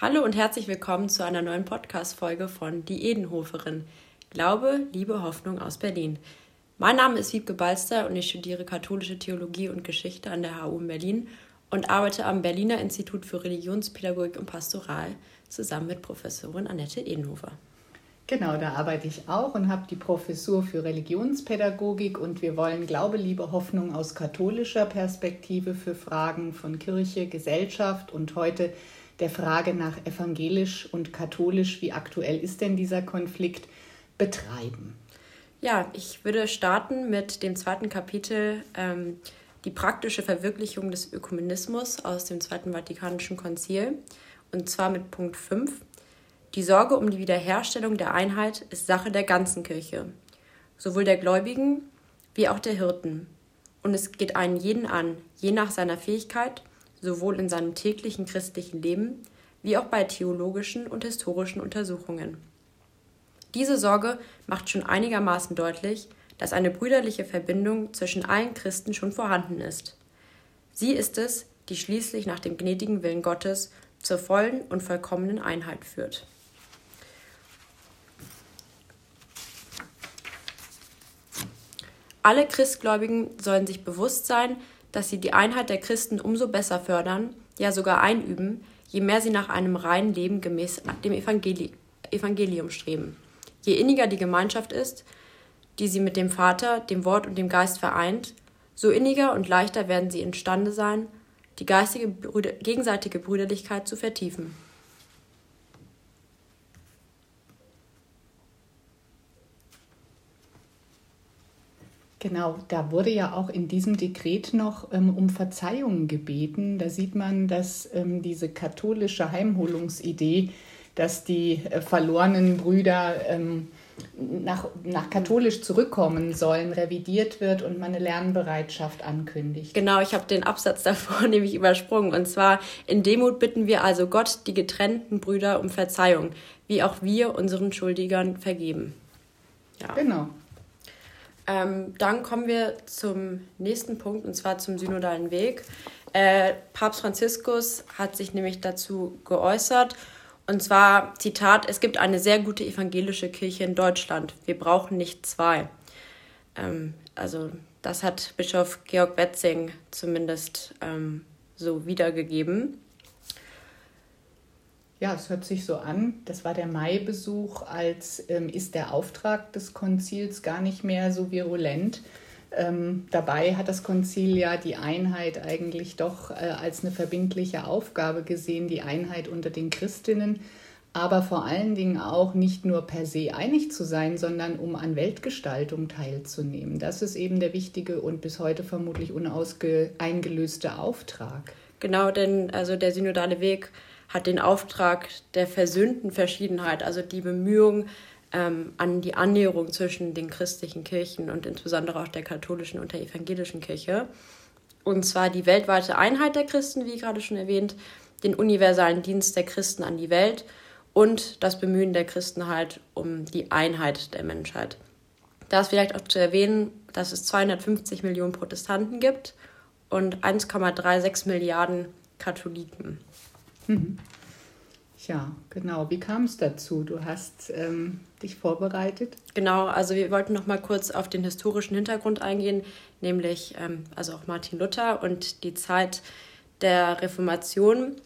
Hallo und herzlich willkommen zu einer neuen Podcast-Folge von Die Edenhoferin. Glaube, Liebe, Hoffnung aus Berlin. Mein Name ist Wiebke Balster und ich studiere katholische Theologie und Geschichte an der HU in Berlin und arbeite am Berliner Institut für Religionspädagogik und Pastoral zusammen mit Professorin Annette Edenhofer. Genau, da arbeite ich auch und habe die Professur für Religionspädagogik und wir wollen Glaube, Liebe, Hoffnung aus katholischer Perspektive für Fragen von Kirche, Gesellschaft und heute der Frage nach evangelisch und katholisch, wie aktuell ist denn dieser Konflikt, betreiben. Ja, ich würde starten mit dem zweiten Kapitel, ähm, die praktische Verwirklichung des Ökumenismus aus dem Zweiten Vatikanischen Konzil, und zwar mit Punkt 5. Die Sorge um die Wiederherstellung der Einheit ist Sache der ganzen Kirche, sowohl der Gläubigen wie auch der Hirten. Und es geht einen jeden an, je nach seiner Fähigkeit sowohl in seinem täglichen christlichen Leben wie auch bei theologischen und historischen Untersuchungen. Diese Sorge macht schon einigermaßen deutlich, dass eine brüderliche Verbindung zwischen allen Christen schon vorhanden ist. Sie ist es, die schließlich nach dem gnädigen Willen Gottes zur vollen und vollkommenen Einheit führt. Alle Christgläubigen sollen sich bewusst sein, dass sie die Einheit der Christen umso besser fördern, ja sogar einüben, je mehr sie nach einem reinen Leben gemäß dem Evangeli Evangelium streben. Je inniger die Gemeinschaft ist, die sie mit dem Vater, dem Wort und dem Geist vereint, so inniger und leichter werden sie imstande sein, die geistige Brüder gegenseitige Brüderlichkeit zu vertiefen. Genau, da wurde ja auch in diesem Dekret noch ähm, um Verzeihung gebeten. Da sieht man, dass ähm, diese katholische Heimholungsidee, dass die äh, verlorenen Brüder ähm, nach, nach katholisch zurückkommen sollen, revidiert wird und man eine Lernbereitschaft ankündigt. Genau, ich habe den Absatz davor nämlich übersprungen. Und zwar, in Demut bitten wir also Gott, die getrennten Brüder, um Verzeihung, wie auch wir unseren Schuldigern vergeben. Ja. Genau. Ähm, dann kommen wir zum nächsten Punkt, und zwar zum synodalen Weg. Äh, Papst Franziskus hat sich nämlich dazu geäußert, und zwar, Zitat, es gibt eine sehr gute evangelische Kirche in Deutschland. Wir brauchen nicht zwei. Ähm, also das hat Bischof Georg Wetzing zumindest ähm, so wiedergegeben. Ja, es hört sich so an. Das war der Mai-Besuch, als ähm, ist der Auftrag des Konzils gar nicht mehr so virulent. Ähm, dabei hat das Konzil ja die Einheit eigentlich doch äh, als eine verbindliche Aufgabe gesehen, die Einheit unter den Christinnen, aber vor allen Dingen auch nicht nur per se einig zu sein, sondern um an Weltgestaltung teilzunehmen. Das ist eben der wichtige und bis heute vermutlich uneingelöste Auftrag. Genau, denn also der synodale Weg hat den Auftrag der versöhnten Verschiedenheit, also die Bemühung ähm, an die Annäherung zwischen den christlichen Kirchen und insbesondere auch der katholischen und der evangelischen Kirche. Und zwar die weltweite Einheit der Christen, wie gerade schon erwähnt, den universalen Dienst der Christen an die Welt und das Bemühen der Christen halt um die Einheit der Menschheit. Da ist vielleicht auch zu erwähnen, dass es 250 Millionen Protestanten gibt und 1,36 Milliarden Katholiken. Mhm. Ja, genau. Wie kam es dazu? Du hast ähm, dich vorbereitet. Genau, also wir wollten noch mal kurz auf den historischen Hintergrund eingehen, nämlich ähm, also auch Martin Luther und die Zeit der Reformation.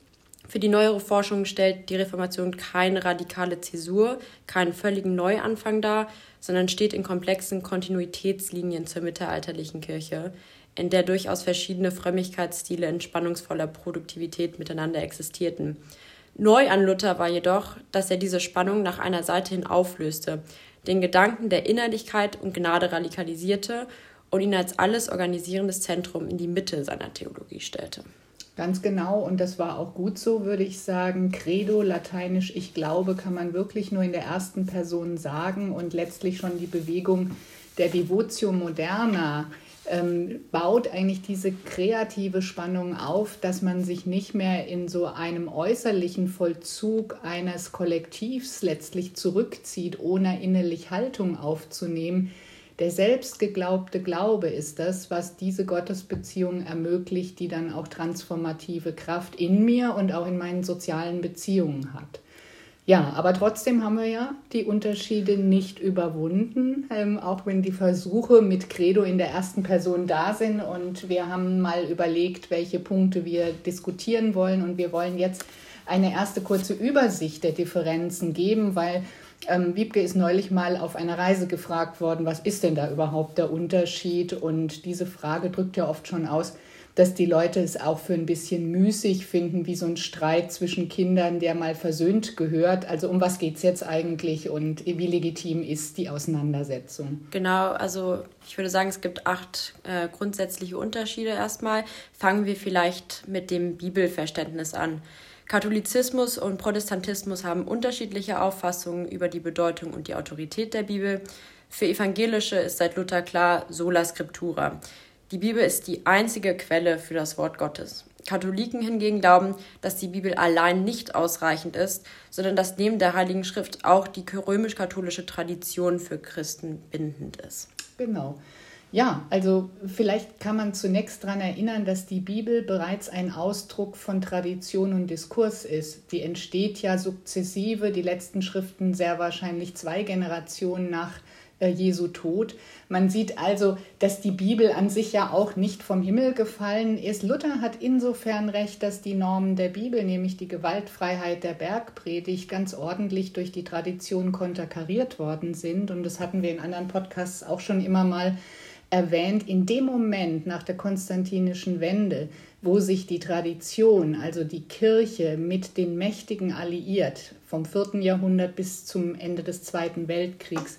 Für die neuere Forschung stellt die Reformation keine radikale Zäsur, keinen völligen Neuanfang dar, sondern steht in komplexen Kontinuitätslinien zur mittelalterlichen Kirche in der durchaus verschiedene Frömmigkeitsstile in spannungsvoller Produktivität miteinander existierten. Neu an Luther war jedoch, dass er diese Spannung nach einer Seite hin auflöste, den Gedanken der Innerlichkeit und Gnade radikalisierte und ihn als alles organisierendes Zentrum in die Mitte seiner Theologie stellte. Ganz genau, und das war auch gut so, würde ich sagen. Credo, lateinisch Ich glaube, kann man wirklich nur in der ersten Person sagen und letztlich schon die Bewegung der Devotio Moderna ähm, baut eigentlich diese kreative Spannung auf, dass man sich nicht mehr in so einem äußerlichen Vollzug eines Kollektivs letztlich zurückzieht, ohne innerlich Haltung aufzunehmen. der selbst geglaubte Glaube ist das, was diese Gottesbeziehung ermöglicht, die dann auch transformative Kraft in mir und auch in meinen sozialen Beziehungen hat. Ja, aber trotzdem haben wir ja die Unterschiede nicht überwunden, ähm, auch wenn die Versuche mit Credo in der ersten Person da sind. Und wir haben mal überlegt, welche Punkte wir diskutieren wollen. Und wir wollen jetzt eine erste kurze Übersicht der Differenzen geben, weil ähm, Wiebke ist neulich mal auf einer Reise gefragt worden, was ist denn da überhaupt der Unterschied? Und diese Frage drückt ja oft schon aus, dass die Leute es auch für ein bisschen müßig finden, wie so ein Streit zwischen Kindern, der mal versöhnt gehört. Also um was geht es jetzt eigentlich und wie legitim ist die Auseinandersetzung? Genau, also ich würde sagen, es gibt acht äh, grundsätzliche Unterschiede erstmal. Fangen wir vielleicht mit dem Bibelverständnis an. Katholizismus und Protestantismus haben unterschiedliche Auffassungen über die Bedeutung und die Autorität der Bibel. Für Evangelische ist seit Luther klar sola scriptura. Die Bibel ist die einzige Quelle für das Wort Gottes. Katholiken hingegen glauben, dass die Bibel allein nicht ausreichend ist, sondern dass neben der Heiligen Schrift auch die römisch-katholische Tradition für Christen bindend ist. Genau. Ja, also vielleicht kann man zunächst daran erinnern, dass die Bibel bereits ein Ausdruck von Tradition und Diskurs ist. Die entsteht ja sukzessive, die letzten Schriften sehr wahrscheinlich zwei Generationen nach Jesu Tod. Man sieht also, dass die Bibel an sich ja auch nicht vom Himmel gefallen ist. Luther hat insofern recht, dass die Normen der Bibel, nämlich die Gewaltfreiheit der Bergpredigt, ganz ordentlich durch die Tradition konterkariert worden sind. Und das hatten wir in anderen Podcasts auch schon immer mal erwähnt. In dem Moment nach der konstantinischen Wende, wo sich die Tradition, also die Kirche mit den Mächtigen alliiert, vom 4. Jahrhundert bis zum Ende des Zweiten Weltkriegs,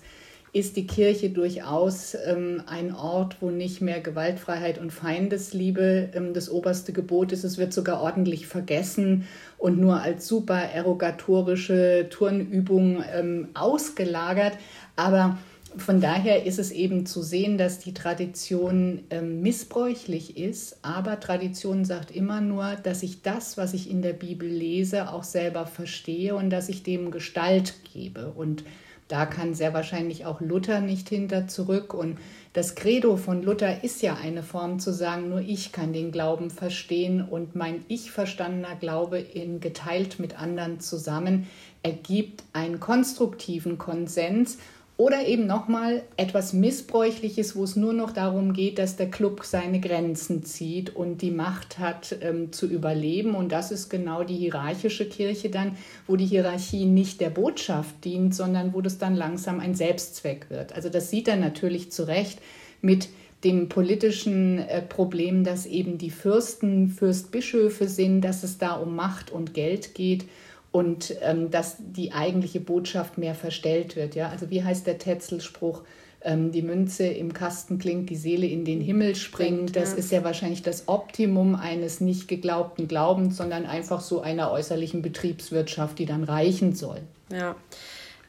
ist die Kirche durchaus ähm, ein Ort, wo nicht mehr Gewaltfreiheit und Feindesliebe ähm, das oberste Gebot ist. Es wird sogar ordentlich vergessen und nur als super erogatorische Turnübung ähm, ausgelagert. Aber von daher ist es eben zu sehen, dass die Tradition ähm, missbräuchlich ist, aber Tradition sagt immer nur, dass ich das, was ich in der Bibel lese, auch selber verstehe und dass ich dem Gestalt gebe. Und da kann sehr wahrscheinlich auch Luther nicht hinter zurück. Und das Credo von Luther ist ja eine Form zu sagen, nur ich kann den Glauben verstehen und mein ich verstandener Glaube in geteilt mit anderen zusammen ergibt einen konstruktiven Konsens oder eben nochmal etwas Missbräuchliches, wo es nur noch darum geht, dass der Club seine Grenzen zieht und die Macht hat ähm, zu überleben. Und das ist genau die hierarchische Kirche dann, wo die Hierarchie nicht der Botschaft dient, sondern wo das dann langsam ein Selbstzweck wird. Also das sieht er natürlich zu Recht mit dem politischen äh, Problem, dass eben die Fürsten Fürstbischöfe sind, dass es da um Macht und Geld geht und ähm, dass die eigentliche Botschaft mehr verstellt wird. Ja? Also wie heißt der Tetzelspruch? Ähm, die Münze im Kasten klingt, die Seele in den Himmel springt. Das ist ja wahrscheinlich das Optimum eines nicht geglaubten Glaubens, sondern einfach so einer äußerlichen Betriebswirtschaft, die dann reichen soll. Ja.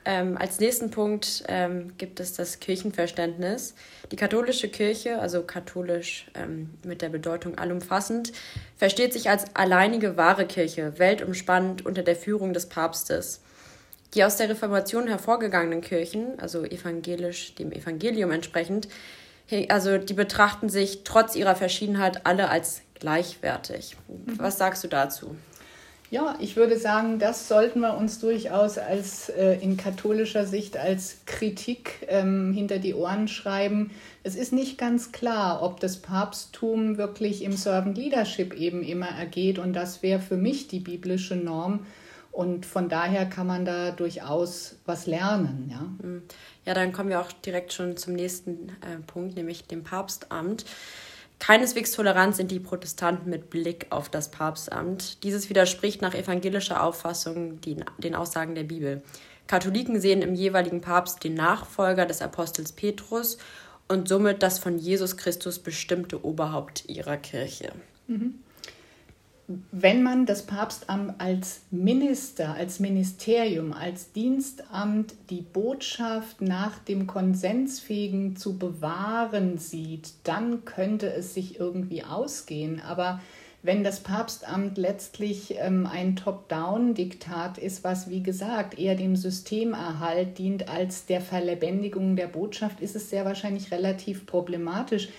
Ähm, als nächsten Punkt ähm, gibt es das Kirchenverständnis. Die katholische Kirche, also katholisch ähm, mit der Bedeutung allumfassend, versteht sich als alleinige wahre Kirche, weltumspannend unter der Führung des Papstes. Die aus der Reformation hervorgegangenen Kirchen, also evangelisch dem Evangelium entsprechend, also die betrachten sich trotz ihrer Verschiedenheit alle als gleichwertig. Mhm. Was sagst du dazu? Ja, ich würde sagen, das sollten wir uns durchaus als äh, in katholischer Sicht als Kritik ähm, hinter die Ohren schreiben. Es ist nicht ganz klar, ob das Papsttum wirklich im Servant Leadership eben immer ergeht und das wäre für mich die biblische Norm. Und von daher kann man da durchaus was lernen. Ja, hm. ja dann kommen wir auch direkt schon zum nächsten äh, Punkt, nämlich dem Papstamt. Keineswegs tolerant sind die Protestanten mit Blick auf das Papstamt. Dieses widerspricht nach evangelischer Auffassung den Aussagen der Bibel. Katholiken sehen im jeweiligen Papst den Nachfolger des Apostels Petrus und somit das von Jesus Christus bestimmte Oberhaupt ihrer Kirche. Mhm wenn man das Papstamt als Minister, als Ministerium, als Dienstamt die Botschaft nach dem Konsensfähigen zu bewahren sieht, dann könnte es sich irgendwie ausgehen. Aber wenn das Papstamt letztlich ähm, ein Top-Down-Diktat ist, was wie gesagt eher dem Systemerhalt dient als der Verlebendigung der Botschaft, ist es sehr wahrscheinlich relativ problematisch.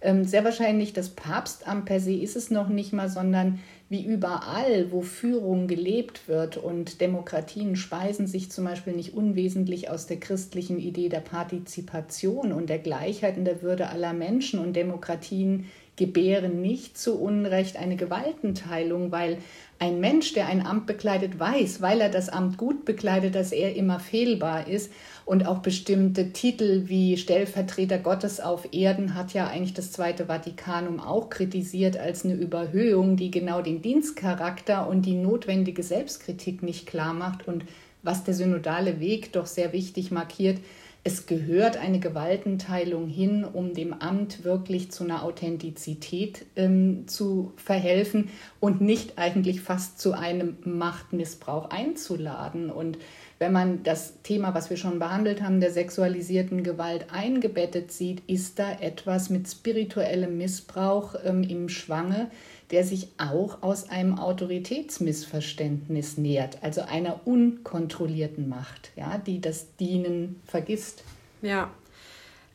Ähm, sehr wahrscheinlich das Papstamt per se ist es noch nicht mal, sondern wie überall, wo Führung gelebt wird und Demokratien speisen sich zum Beispiel nicht unwesentlich aus der christlichen Idee der Partizipation und der Gleichheit und der Würde aller Menschen und Demokratien gebären nicht zu Unrecht eine Gewaltenteilung, weil ein Mensch, der ein Amt bekleidet, weiß, weil er das Amt gut bekleidet, dass er immer fehlbar ist und auch bestimmte Titel wie Stellvertreter Gottes auf Erden hat ja eigentlich das Zweite Vatikanum auch kritisiert als eine Überhöhung, die genau den Dienstcharakter und die notwendige Selbstkritik nicht klar macht und was der synodale Weg doch sehr wichtig markiert, es gehört eine Gewaltenteilung hin, um dem Amt wirklich zu einer Authentizität ähm, zu verhelfen und nicht eigentlich fast zu einem Machtmissbrauch einzuladen. Und wenn man das Thema, was wir schon behandelt haben, der sexualisierten Gewalt eingebettet sieht, ist da etwas mit spirituellem Missbrauch ähm, im Schwange, der sich auch aus einem Autoritätsmissverständnis nähert, also einer unkontrollierten Macht, ja, die das Dienen vergisst. Ja,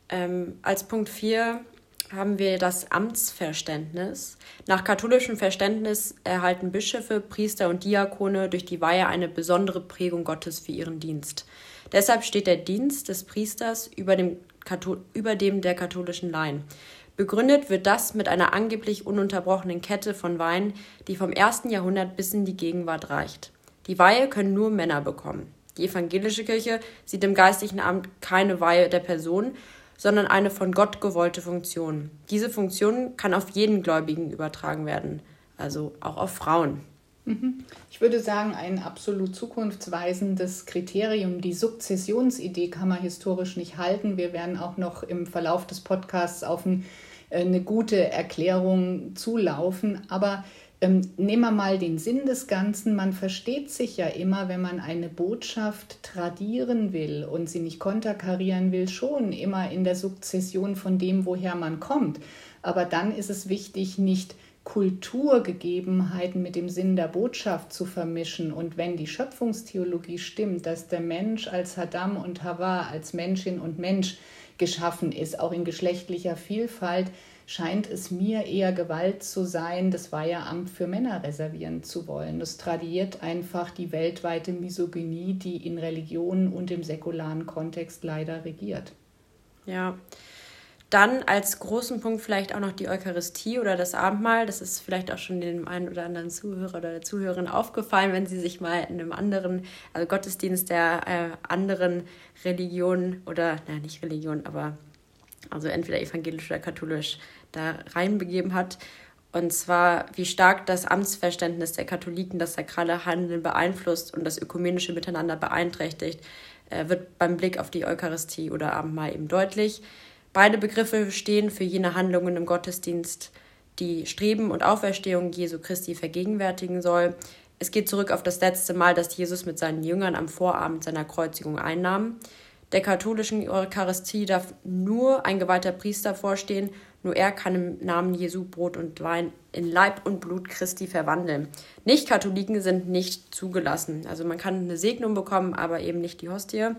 ähm, als Punkt 4 haben wir das Amtsverständnis. Nach katholischem Verständnis erhalten Bischöfe, Priester und Diakone durch die Weihe eine besondere Prägung Gottes für ihren Dienst. Deshalb steht der Dienst des Priesters über dem, über dem der katholischen Laien. Begründet wird das mit einer angeblich ununterbrochenen Kette von Weihen, die vom ersten Jahrhundert bis in die Gegenwart reicht. Die Weihe können nur Männer bekommen. Die evangelische Kirche sieht im geistlichen Amt keine Weihe der Person, sondern eine von Gott gewollte Funktion. Diese Funktion kann auf jeden Gläubigen übertragen werden, also auch auf Frauen. Mhm. Ich würde sagen, ein absolut zukunftsweisendes Kriterium. Die Sukzessionsidee kann man historisch nicht halten. Wir werden auch noch im Verlauf des Podcasts auf äh, eine gute Erklärung zulaufen. Aber ähm, nehmen wir mal den Sinn des Ganzen. Man versteht sich ja immer, wenn man eine Botschaft tradieren will und sie nicht konterkarieren will, schon immer in der Sukzession von dem, woher man kommt. Aber dann ist es wichtig, nicht Kulturgegebenheiten mit dem Sinn der Botschaft zu vermischen. Und wenn die Schöpfungstheologie stimmt, dass der Mensch als Haddam und Hawa, als Menschin und Mensch geschaffen ist, auch in geschlechtlicher Vielfalt, scheint es mir eher Gewalt zu sein, das Weiheamt für Männer reservieren zu wollen. Das tradiert einfach die weltweite Misogynie, die in Religionen und im säkularen Kontext leider regiert. Ja. Dann als großen Punkt vielleicht auch noch die Eucharistie oder das Abendmahl. Das ist vielleicht auch schon dem einen oder anderen Zuhörer oder der Zuhörerin aufgefallen, wenn sie sich mal in einem anderen also Gottesdienst der äh, anderen Religion oder, naja, nicht Religion, aber also entweder evangelisch oder katholisch da reinbegeben hat. Und zwar, wie stark das Amtsverständnis der Katholiken das sakrale Handeln beeinflusst und das ökumenische Miteinander beeinträchtigt, äh, wird beim Blick auf die Eucharistie oder Abendmahl eben deutlich. Beide Begriffe stehen für jene Handlungen im Gottesdienst, die Streben und Auferstehung Jesu Christi vergegenwärtigen soll. Es geht zurück auf das letzte Mal, dass Jesus mit seinen Jüngern am Vorabend seiner Kreuzigung einnahm. Der katholischen Eucharistie darf nur ein geweihter Priester vorstehen nur er kann im Namen Jesu Brot und Wein in Leib und Blut Christi verwandeln. Nicht-Katholiken sind nicht zugelassen. Also man kann eine Segnung bekommen, aber eben nicht die Hostie.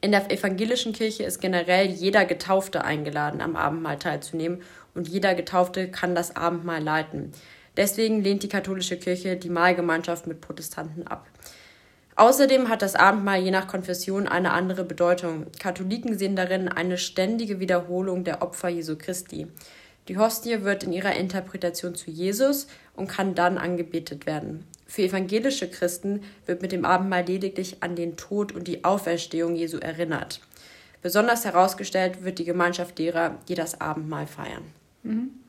In der evangelischen Kirche ist generell jeder Getaufte eingeladen, am Abendmahl teilzunehmen und jeder Getaufte kann das Abendmahl leiten. Deswegen lehnt die katholische Kirche die Mahlgemeinschaft mit Protestanten ab. Außerdem hat das Abendmahl je nach Konfession eine andere Bedeutung. Katholiken sehen darin eine ständige Wiederholung der Opfer Jesu Christi. Die Hostie wird in ihrer Interpretation zu Jesus und kann dann angebetet werden. Für evangelische Christen wird mit dem Abendmahl lediglich an den Tod und die Auferstehung Jesu erinnert. Besonders herausgestellt wird die Gemeinschaft derer, die das Abendmahl feiern. Mhm.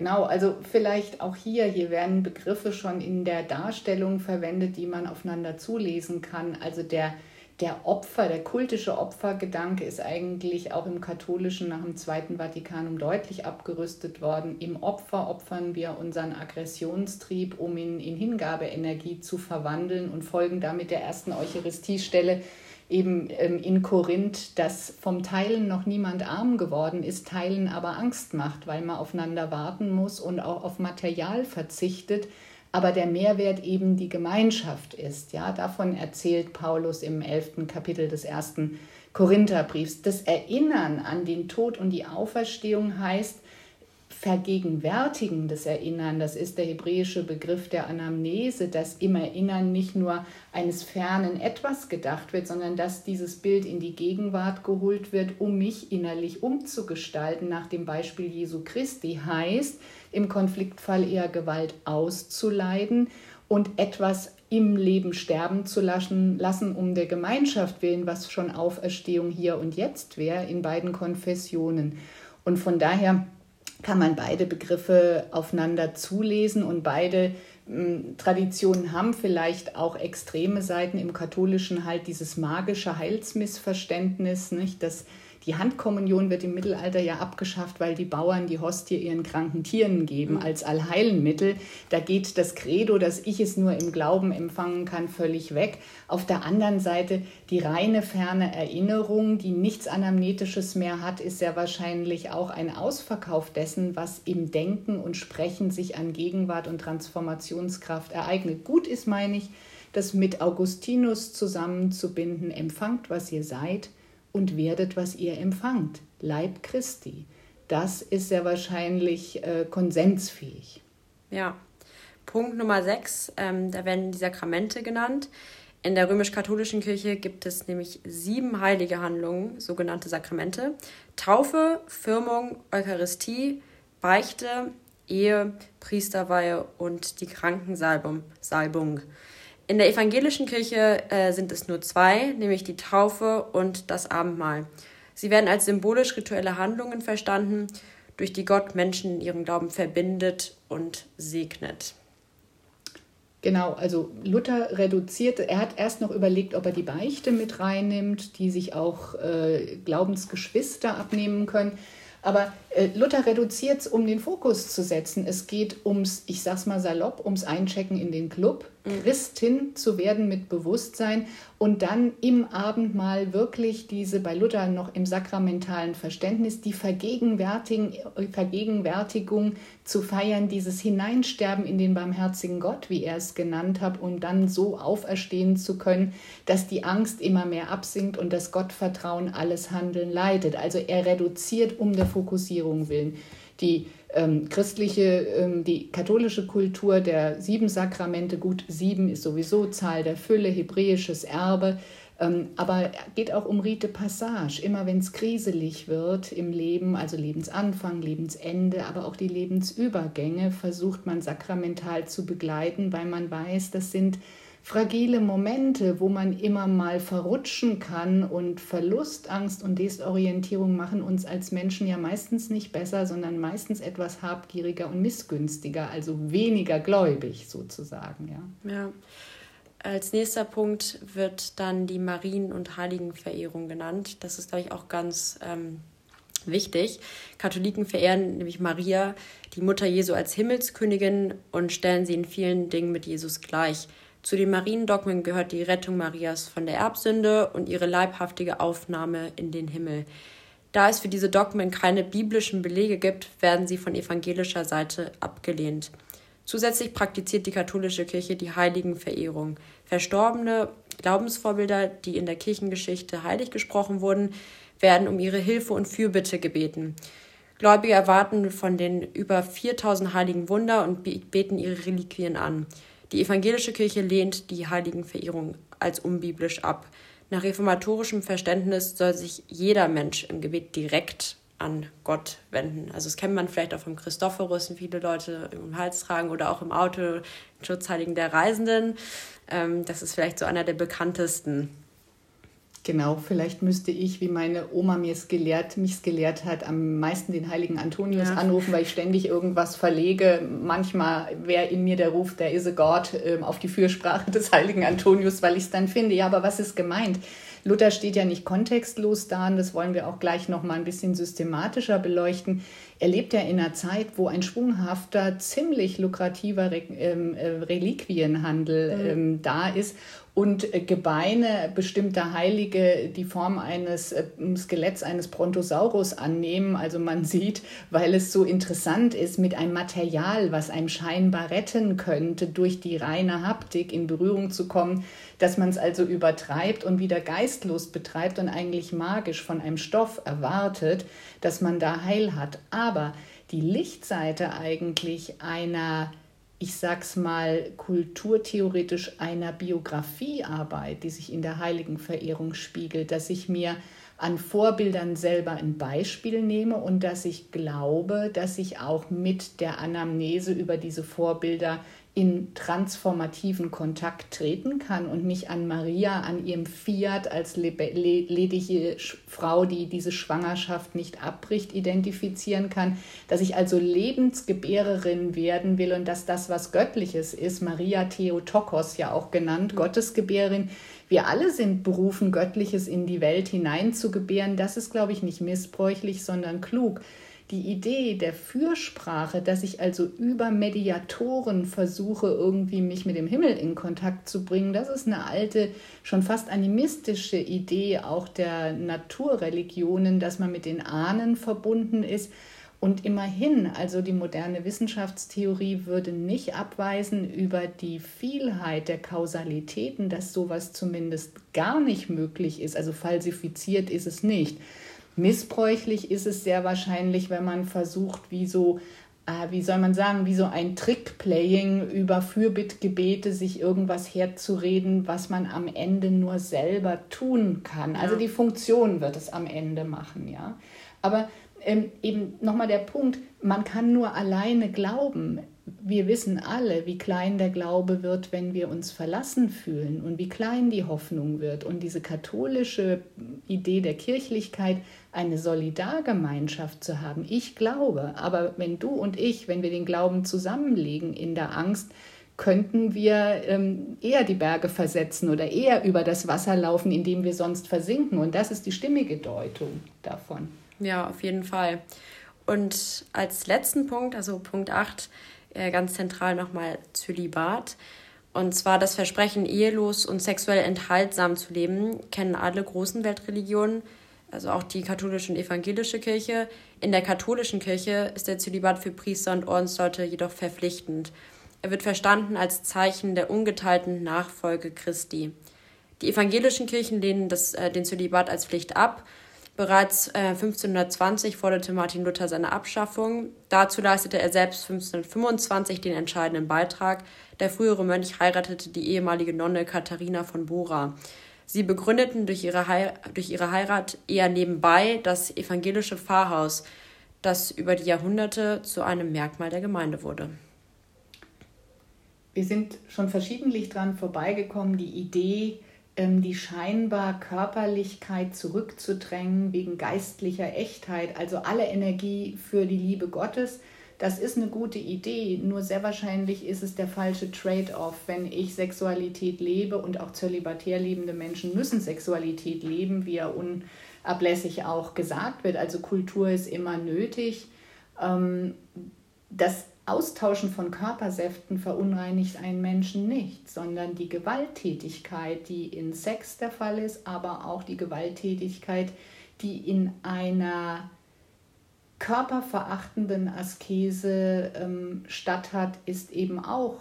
Genau, also vielleicht auch hier, hier werden Begriffe schon in der Darstellung verwendet, die man aufeinander zulesen kann. Also der, der Opfer, der kultische Opfergedanke ist eigentlich auch im katholischen nach dem Zweiten Vatikanum deutlich abgerüstet worden. Im Opfer opfern wir unseren Aggressionstrieb, um ihn in Hingabeenergie zu verwandeln und folgen damit der ersten Eucharistiestelle, eben ähm, in Korinth, dass vom Teilen noch niemand arm geworden ist, Teilen aber Angst macht, weil man aufeinander warten muss und auch auf Material verzichtet, aber der Mehrwert eben die Gemeinschaft ist. Ja, davon erzählt Paulus im elften Kapitel des ersten Korintherbriefs. Das Erinnern an den Tod und die Auferstehung heißt, vergegenwärtigendes Erinnern, das ist der hebräische Begriff der Anamnese, dass im Erinnern nicht nur eines fernen Etwas gedacht wird, sondern dass dieses Bild in die Gegenwart geholt wird, um mich innerlich umzugestalten, nach dem Beispiel Jesu Christi heißt, im Konfliktfall eher Gewalt auszuleiden und etwas im Leben sterben zu lassen, lassen um der Gemeinschaft willen, was schon Auferstehung hier und jetzt wäre in beiden Konfessionen. Und von daher kann man beide Begriffe aufeinander zulesen und beide hm, Traditionen haben vielleicht auch extreme Seiten. Im katholischen halt dieses magische Heilsmissverständnis, nicht, dass die Handkommunion wird im Mittelalter ja abgeschafft, weil die Bauern die Hostie ihren kranken Tieren geben mhm. als Allheilmittel. Da geht das Credo, dass ich es nur im Glauben empfangen kann, völlig weg. Auf der anderen Seite die reine ferne Erinnerung, die nichts Anamnetisches mehr hat, ist ja wahrscheinlich auch ein Ausverkauf dessen, was im Denken und Sprechen sich an Gegenwart und Transformationskraft ereignet. Gut ist, meine ich, das mit Augustinus zusammenzubinden, empfangt, was ihr seid, und werdet, was ihr empfangt. Leib Christi. Das ist sehr wahrscheinlich äh, konsensfähig. Ja. Punkt Nummer 6, ähm, da werden die Sakramente genannt. In der römisch-katholischen Kirche gibt es nämlich sieben heilige Handlungen, sogenannte Sakramente. Taufe, Firmung, Eucharistie, Beichte, Ehe, Priesterweihe und die Krankensalbung. In der evangelischen Kirche äh, sind es nur zwei, nämlich die Taufe und das Abendmahl. Sie werden als symbolisch-rituelle Handlungen verstanden, durch die Gott Menschen in ihrem Glauben verbindet und segnet. Genau, also Luther reduziert, er hat erst noch überlegt, ob er die Beichte mit reinnimmt, die sich auch äh, Glaubensgeschwister abnehmen können. Aber äh, Luther reduziert es, um den Fokus zu setzen. Es geht ums, ich sag's mal salopp, ums Einchecken in den Club. Christin zu werden mit Bewusstsein und dann im Abendmahl wirklich diese, bei Luther noch im sakramentalen Verständnis, die Vergegenwärtigung, zu feiern, dieses Hineinsterben in den barmherzigen Gott, wie er es genannt hat, um dann so auferstehen zu können, dass die Angst immer mehr absinkt und das Gottvertrauen alles Handeln leitet. Also er reduziert um der Fokussierung willen die ähm, christliche, ähm, die katholische Kultur der sieben Sakramente, gut, sieben ist sowieso Zahl der Fülle, hebräisches Erbe, ähm, aber geht auch um Rite Passage. Immer wenn es kriselig wird im Leben, also Lebensanfang, Lebensende, aber auch die Lebensübergänge, versucht man sakramental zu begleiten, weil man weiß, das sind fragile Momente, wo man immer mal verrutschen kann und Verlustangst und Desorientierung machen uns als Menschen ja meistens nicht besser, sondern meistens etwas habgieriger und missgünstiger, also weniger gläubig sozusagen. Ja. ja. Als nächster Punkt wird dann die Marien- und Heiligenverehrung genannt. Das ist, glaube ich, auch ganz ähm, wichtig. Katholiken verehren nämlich Maria, die Mutter Jesu, als Himmelskönigin und stellen sie in vielen Dingen mit Jesus gleich. Zu den Mariendogmen gehört die Rettung Marias von der Erbsünde und ihre leibhaftige Aufnahme in den Himmel. Da es für diese Dogmen keine biblischen Belege gibt, werden sie von evangelischer Seite abgelehnt. Zusätzlich praktiziert die katholische Kirche die Heiligenverehrung. Verstorbene Glaubensvorbilder, die in der Kirchengeschichte heilig gesprochen wurden, werden um ihre Hilfe und Fürbitte gebeten. Gläubige erwarten von den über 4000 heiligen Wunder und beten ihre Reliquien an. Die evangelische Kirche lehnt die Heiligenverehrung als unbiblisch ab. Nach reformatorischem Verständnis soll sich jeder Mensch im Gebet direkt an Gott wenden. Also das kennt man vielleicht auch vom Christophorus, den viele Leute im Hals tragen oder auch im Auto, Schutzheiligen der Reisenden. Ähm, das ist vielleicht so einer der bekanntesten. Genau, vielleicht müsste ich, wie meine Oma mir es gelehrt, mich es gelehrt hat, am meisten den heiligen Antonius ja. anrufen, weil ich ständig irgendwas verlege. Manchmal wäre in mir der Ruf, der is a God, ähm, auf die Fürsprache des heiligen Antonius, weil ich es dann finde. Ja, aber was ist gemeint? Luther steht ja nicht kontextlos da und das wollen wir auch gleich noch mal ein bisschen systematischer beleuchten. er lebt ja in einer Zeit, wo ein schwunghafter, ziemlich lukrativer ähm, äh, Reliquienhandel mhm. ähm, da ist und äh, Gebeine bestimmter Heilige die Form eines äh, Skeletts eines Brontosaurus annehmen. Also man sieht, weil es so interessant ist, mit einem Material, was einem scheinbar retten könnte, durch die reine Haptik in Berührung zu kommen, dass man es also übertreibt und wieder geistlos betreibt und eigentlich magisch von einem Stoff erwartet, dass man da Heil hat. Aber die Lichtseite eigentlich einer ich sag's mal, kulturtheoretisch einer Biografiearbeit, die sich in der Heiligenverehrung spiegelt, dass ich mir an Vorbildern selber ein Beispiel nehme und dass ich glaube, dass ich auch mit der Anamnese über diese Vorbilder in transformativen Kontakt treten kann und mich an Maria, an ihrem Fiat als ledige Frau, die diese Schwangerschaft nicht abbricht, identifizieren kann, dass ich also Lebensgebärerin werden will und dass das was Göttliches ist, Maria Theotokos ja auch genannt, mhm. Gottesgebärerin. Wir alle sind berufen, Göttliches in die Welt hineinzugebären. Das ist, glaube ich, nicht missbräuchlich, sondern klug die Idee der Fürsprache, dass ich also über Mediatoren versuche, irgendwie mich mit dem Himmel in Kontakt zu bringen, das ist eine alte, schon fast animistische Idee auch der Naturreligionen, dass man mit den Ahnen verbunden ist. Und immerhin, also die moderne Wissenschaftstheorie würde nicht abweisen über die Vielheit der Kausalitäten, dass sowas zumindest gar nicht möglich ist. Also falsifiziert ist es nicht. Missbräuchlich ist es sehr wahrscheinlich, wenn man versucht, wie so, äh, wie soll man sagen, wie so ein Trickplaying über Fürbittgebete sich irgendwas herzureden, was man am Ende nur selber tun kann. Also die Funktion wird es am Ende machen, ja. Aber ähm, eben nochmal der Punkt, man kann nur alleine glauben wir wissen alle, wie klein der Glaube wird, wenn wir uns verlassen fühlen und wie klein die Hoffnung wird. Und diese katholische Idee der Kirchlichkeit, eine Solidargemeinschaft zu haben, ich glaube, aber wenn du und ich, wenn wir den Glauben zusammenlegen in der Angst, könnten wir ähm, eher die Berge versetzen oder eher über das Wasser laufen, in dem wir sonst versinken. Und das ist die stimmige Deutung davon. Ja, auf jeden Fall. Und als letzten Punkt, also Punkt 8, äh, ganz zentral nochmal Zölibat. Und zwar das Versprechen, ehelos und sexuell enthaltsam zu leben, kennen alle großen Weltreligionen, also auch die katholische und evangelische Kirche. In der katholischen Kirche ist der Zölibat für Priester und Ordensleute jedoch verpflichtend. Er wird verstanden als Zeichen der ungeteilten Nachfolge Christi. Die evangelischen Kirchen lehnen das, äh, den Zölibat als Pflicht ab Bereits äh, 1520 forderte Martin Luther seine Abschaffung. Dazu leistete er selbst 1525 den entscheidenden Beitrag. Der frühere Mönch heiratete die ehemalige Nonne Katharina von Bora. Sie begründeten durch ihre, durch ihre Heirat eher nebenbei das evangelische Pfarrhaus, das über die Jahrhunderte zu einem Merkmal der Gemeinde wurde. Wir sind schon verschiedentlich dran vorbeigekommen, die Idee, die scheinbar Körperlichkeit zurückzudrängen wegen geistlicher Echtheit, also alle Energie für die Liebe Gottes. Das ist eine gute Idee, nur sehr wahrscheinlich ist es der falsche Trade-off, wenn ich Sexualität lebe und auch zölibatär lebende Menschen müssen Sexualität leben, wie ja unablässig auch gesagt wird. Also Kultur ist immer nötig. Ähm, das Austauschen von Körpersäften verunreinigt einen Menschen nicht, sondern die Gewalttätigkeit, die in Sex der Fall ist, aber auch die Gewalttätigkeit, die in einer körperverachtenden Askese ähm, statt hat, ist eben auch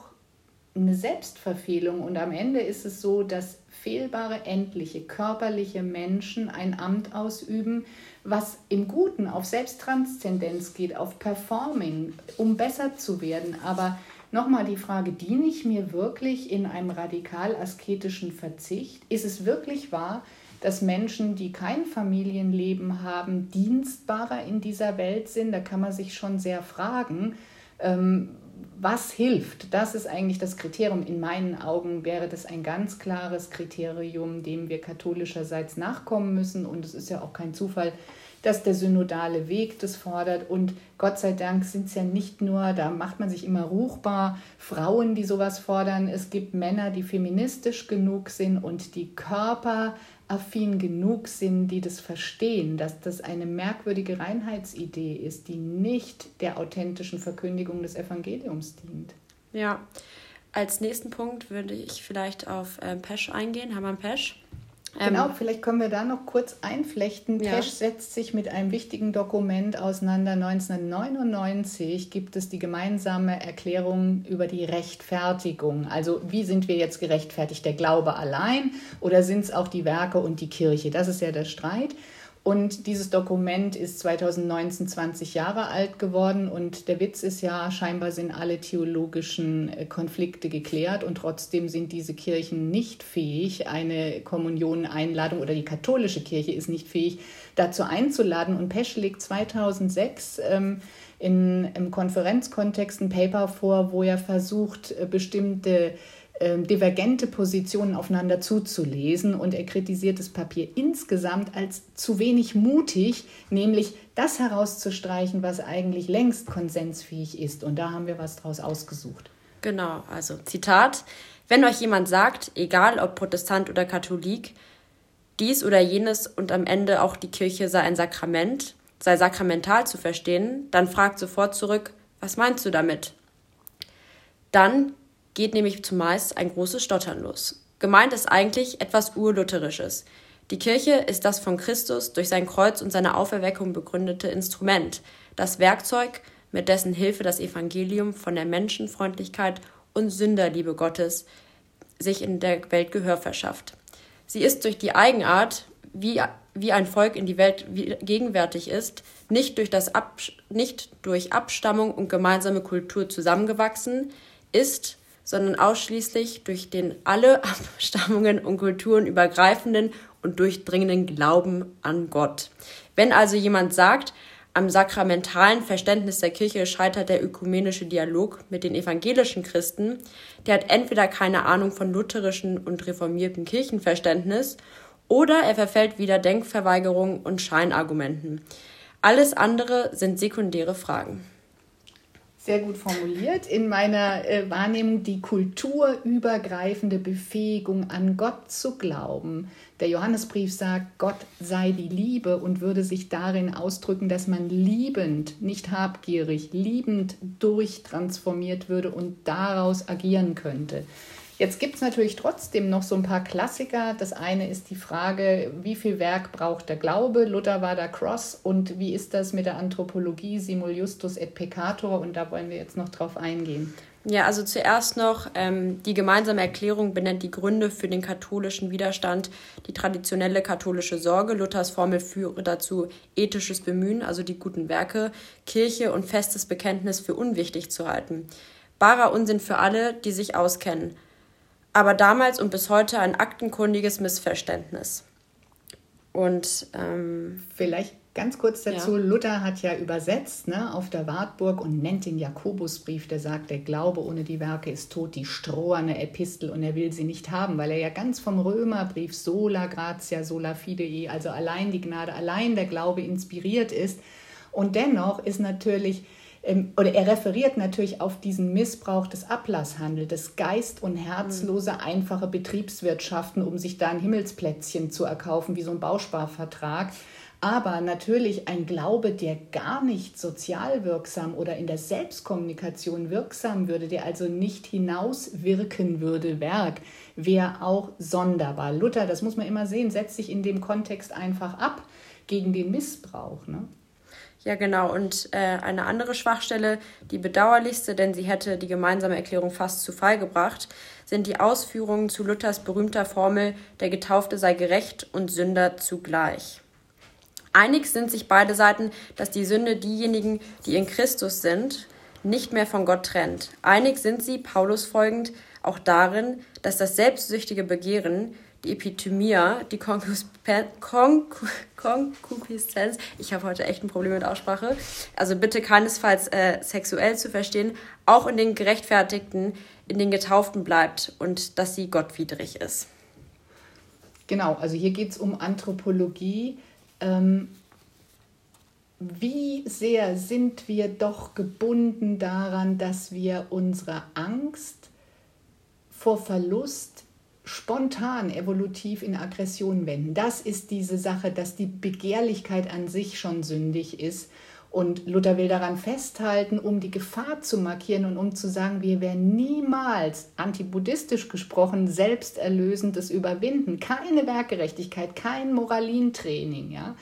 eine Selbstverfehlung. Und am Ende ist es so, dass fehlbare, endliche, körperliche Menschen ein Amt ausüben, was im Guten auf Selbsttranszendenz geht, auf Performing, um besser zu werden. Aber nochmal die Frage, diene ich mir wirklich in einem radikal asketischen Verzicht? Ist es wirklich wahr, dass Menschen, die kein Familienleben haben, dienstbarer in dieser Welt sind? Da kann man sich schon sehr fragen. Ähm, was hilft? Das ist eigentlich das Kriterium. In meinen Augen wäre das ein ganz klares Kriterium, dem wir katholischerseits nachkommen müssen. Und es ist ja auch kein Zufall, dass der synodale Weg das fordert. Und Gott sei Dank sind es ja nicht nur, da macht man sich immer ruchbar, Frauen, die sowas fordern. Es gibt Männer, die feministisch genug sind und die Körper affin genug sind, die das verstehen, dass das eine merkwürdige Reinheitsidee ist, die nicht der authentischen Verkündigung des Evangeliums dient. Ja, als nächsten Punkt würde ich vielleicht auf äh, Pesch eingehen, Hermann Pesch. Genau, ähm, vielleicht können wir da noch kurz einflechten. Ja. Pesch setzt sich mit einem wichtigen Dokument auseinander. 1999 gibt es die gemeinsame Erklärung über die Rechtfertigung. Also wie sind wir jetzt gerechtfertigt? Der Glaube allein oder sind es auch die Werke und die Kirche? Das ist ja der Streit. Und dieses Dokument ist 2019 20 Jahre alt geworden und der Witz ist ja, scheinbar sind alle theologischen äh, Konflikte geklärt und trotzdem sind diese Kirchen nicht fähig, eine Kommunioneinladung oder die katholische Kirche ist nicht fähig, dazu einzuladen. Und Pesch legt 2006 ähm, in, im Konferenzkontext ein Paper vor, wo er versucht, äh, bestimmte divergente Positionen aufeinander zuzulesen und er kritisiert das Papier insgesamt als zu wenig mutig, nämlich das herauszustreichen, was eigentlich längst konsensfähig ist. Und da haben wir was draus ausgesucht. Genau, also Zitat, wenn euch jemand sagt, egal ob Protestant oder Katholik, dies oder jenes und am Ende auch die Kirche sei ein Sakrament, sei sakramental zu verstehen, dann fragt sofort zurück, was meinst du damit? Dann geht nämlich zumeist ein großes Stottern los. Gemeint ist eigentlich etwas Urlutherisches. Die Kirche ist das von Christus durch sein Kreuz und seine Auferweckung begründete Instrument, das Werkzeug, mit dessen Hilfe das Evangelium von der Menschenfreundlichkeit und Sünderliebe Gottes sich in der Welt Gehör verschafft. Sie ist durch die Eigenart, wie, wie ein Volk in die Welt gegenwärtig ist, nicht durch, das Ab, nicht durch Abstammung und gemeinsame Kultur zusammengewachsen, ist sondern ausschließlich durch den alle Abstammungen und Kulturen übergreifenden und durchdringenden Glauben an Gott. Wenn also jemand sagt, am sakramentalen Verständnis der Kirche scheitert der ökumenische Dialog mit den evangelischen Christen, der hat entweder keine Ahnung von lutherischen und reformierten Kirchenverständnis oder er verfällt wieder Denkverweigerungen und Scheinargumenten. Alles andere sind sekundäre Fragen sehr gut formuliert. In meiner äh, Wahrnehmung die kulturübergreifende Befähigung an Gott zu glauben. Der Johannesbrief sagt, Gott sei die Liebe und würde sich darin ausdrücken, dass man liebend, nicht habgierig, liebend durchtransformiert würde und daraus agieren könnte. Jetzt gibt es natürlich trotzdem noch so ein paar Klassiker. Das eine ist die Frage, wie viel Werk braucht der Glaube? Luther war da cross. Und wie ist das mit der Anthropologie, simul justus et peccator? Und da wollen wir jetzt noch drauf eingehen. Ja, also zuerst noch, ähm, die gemeinsame Erklärung benennt die Gründe für den katholischen Widerstand, die traditionelle katholische Sorge. Luthers Formel führe dazu ethisches Bemühen, also die guten Werke, Kirche und festes Bekenntnis für unwichtig zu halten. Barer Unsinn für alle, die sich auskennen aber damals und bis heute ein aktenkundiges Missverständnis. Und ähm, vielleicht ganz kurz dazu, ja. Luther hat ja übersetzt ne, auf der Wartburg und nennt den Jakobusbrief, der sagt, der Glaube ohne die Werke ist tot, die stroherne Epistel und er will sie nicht haben, weil er ja ganz vom Römerbrief sola gratia, sola fidei, also allein die Gnade, allein der Glaube inspiriert ist. Und dennoch ist natürlich oder er referiert natürlich auf diesen Missbrauch des Ablasshandels, das geist- und herzlose, mhm. einfache Betriebswirtschaften, um sich da ein Himmelsplätzchen zu erkaufen, wie so ein Bausparvertrag. Aber natürlich ein Glaube, der gar nicht sozial wirksam oder in der Selbstkommunikation wirksam würde, der also nicht hinauswirken würde, Werk, wäre auch sonderbar. Luther, das muss man immer sehen, setzt sich in dem Kontext einfach ab gegen den Missbrauch. Ne? Ja, genau. Und äh, eine andere Schwachstelle, die bedauerlichste, denn sie hätte die gemeinsame Erklärung fast zu Fall gebracht, sind die Ausführungen zu Luthers berühmter Formel, der Getaufte sei gerecht und Sünder zugleich. Einig sind sich beide Seiten, dass die Sünde diejenigen, die in Christus sind, nicht mehr von Gott trennt. Einig sind sie, Paulus folgend, auch darin, dass das selbstsüchtige Begehren, die Epithymia, die Konkupiszenz, ich habe heute echt ein Problem mit Aussprache, also bitte keinesfalls äh, sexuell zu verstehen, auch in den Gerechtfertigten, in den Getauften bleibt und dass sie gottwidrig ist. Genau, also hier geht es um Anthropologie. Ähm, wie sehr sind wir doch gebunden daran, dass wir unsere Angst vor Verlust spontan evolutiv in Aggression wenden. Das ist diese Sache, dass die Begehrlichkeit an sich schon sündig ist. Und Luther will daran festhalten, um die Gefahr zu markieren und um zu sagen, wir werden niemals, antibuddhistisch gesprochen, selbsterlösendes überwinden. Keine Werkgerechtigkeit, kein Moralintraining. Ja?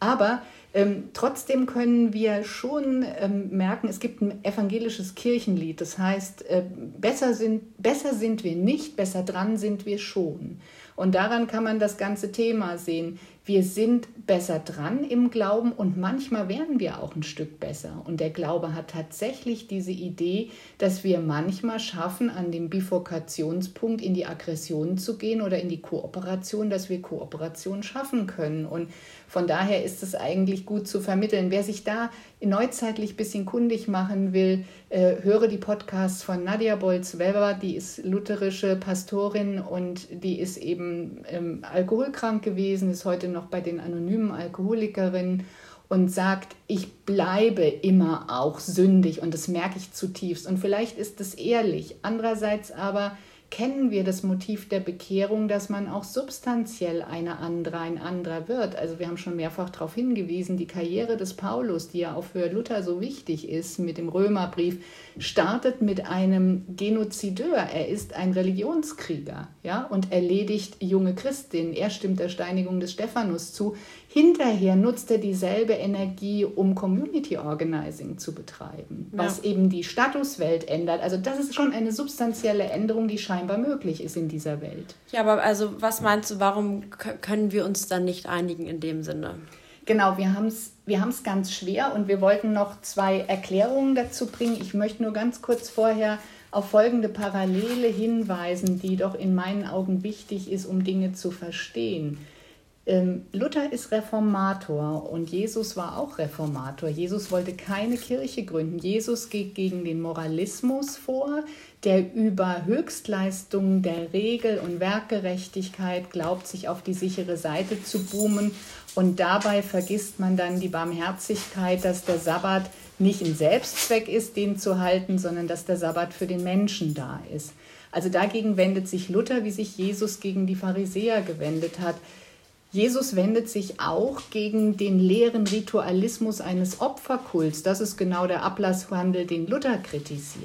Aber ähm, trotzdem können wir schon ähm, merken, es gibt ein evangelisches Kirchenlied, das heißt, äh, besser, sind, besser sind wir nicht, besser dran sind wir schon. Und daran kann man das ganze Thema sehen wir sind besser dran im Glauben und manchmal werden wir auch ein Stück besser. Und der Glaube hat tatsächlich diese Idee, dass wir manchmal schaffen, an dem Bifurkationspunkt in die Aggression zu gehen oder in die Kooperation, dass wir Kooperation schaffen können. Und von daher ist es eigentlich gut zu vermitteln. Wer sich da neuzeitlich ein bisschen kundig machen will, äh, höre die Podcasts von Nadia Bolz-Weber, die ist lutherische Pastorin und die ist eben ähm, alkoholkrank gewesen, ist heute noch bei den anonymen Alkoholikerinnen und sagt, ich bleibe immer auch sündig und das merke ich zutiefst. Und vielleicht ist es ehrlich. Andererseits aber kennen wir das Motiv der Bekehrung, dass man auch substanziell eine andere, ein anderer wird. Also wir haben schon mehrfach darauf hingewiesen, die Karriere des Paulus, die ja auch für Luther so wichtig ist, mit dem Römerbrief, startet mit einem Genozideur. Er ist ein Religionskrieger ja, und erledigt junge Christinnen. Er stimmt der Steinigung des Stephanus zu. Hinterher nutzt er dieselbe Energie, um Community Organizing zu betreiben, was ja. eben die Statuswelt ändert. Also das ist schon eine substanzielle Änderung, die scheinbar möglich ist in dieser Welt. Ja, aber also was meinst du, warum können wir uns dann nicht einigen in dem Sinne? Genau, wir haben es wir ganz schwer und wir wollten noch zwei Erklärungen dazu bringen. Ich möchte nur ganz kurz vorher auf folgende Parallele hinweisen, die doch in meinen Augen wichtig ist, um Dinge zu verstehen. Ähm, Luther ist Reformator und Jesus war auch Reformator. Jesus wollte keine Kirche gründen. Jesus geht gegen den Moralismus vor, der über Höchstleistungen der Regel und Werkgerechtigkeit glaubt, sich auf die sichere Seite zu boomen. Und dabei vergisst man dann die Barmherzigkeit, dass der Sabbat nicht ein Selbstzweck ist, den zu halten, sondern dass der Sabbat für den Menschen da ist. Also dagegen wendet sich Luther, wie sich Jesus gegen die Pharisäer gewendet hat. Jesus wendet sich auch gegen den leeren Ritualismus eines Opferkults. Das ist genau der Ablasswandel, den Luther kritisiert.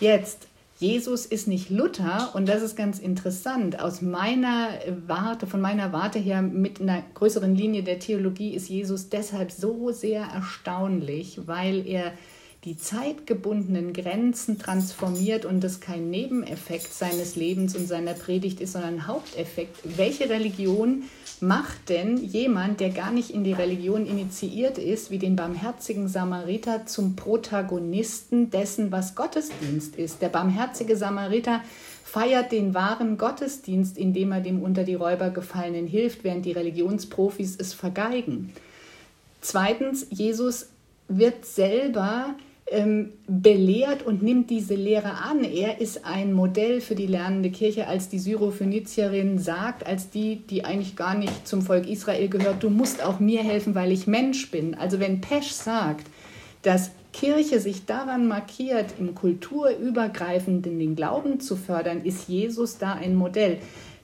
Jetzt, Jesus ist nicht Luther und das ist ganz interessant. Aus meiner Warte, von meiner Warte her mit einer größeren Linie der Theologie ist Jesus deshalb so sehr erstaunlich, weil er die zeitgebundenen Grenzen transformiert und das kein Nebeneffekt seines Lebens und seiner Predigt ist, sondern ein Haupteffekt. Welche Religion macht denn jemand, der gar nicht in die Religion initiiert ist, wie den barmherzigen Samariter, zum Protagonisten dessen, was Gottesdienst ist? Der barmherzige Samariter feiert den wahren Gottesdienst, indem er dem unter die Räuber gefallenen hilft, während die Religionsprofis es vergeigen. Zweitens, Jesus wird selber ähm, belehrt und nimmt diese Lehre an. Er ist ein Modell für die lernende Kirche, als die Syrophönizierin sagt, als die, die eigentlich gar nicht zum Volk Israel gehört, du musst auch mir helfen, weil ich Mensch bin. Also wenn Pesch sagt, dass Kirche sich daran markiert, im kulturübergreifenden den Glauben zu fördern, ist Jesus da ein Modell.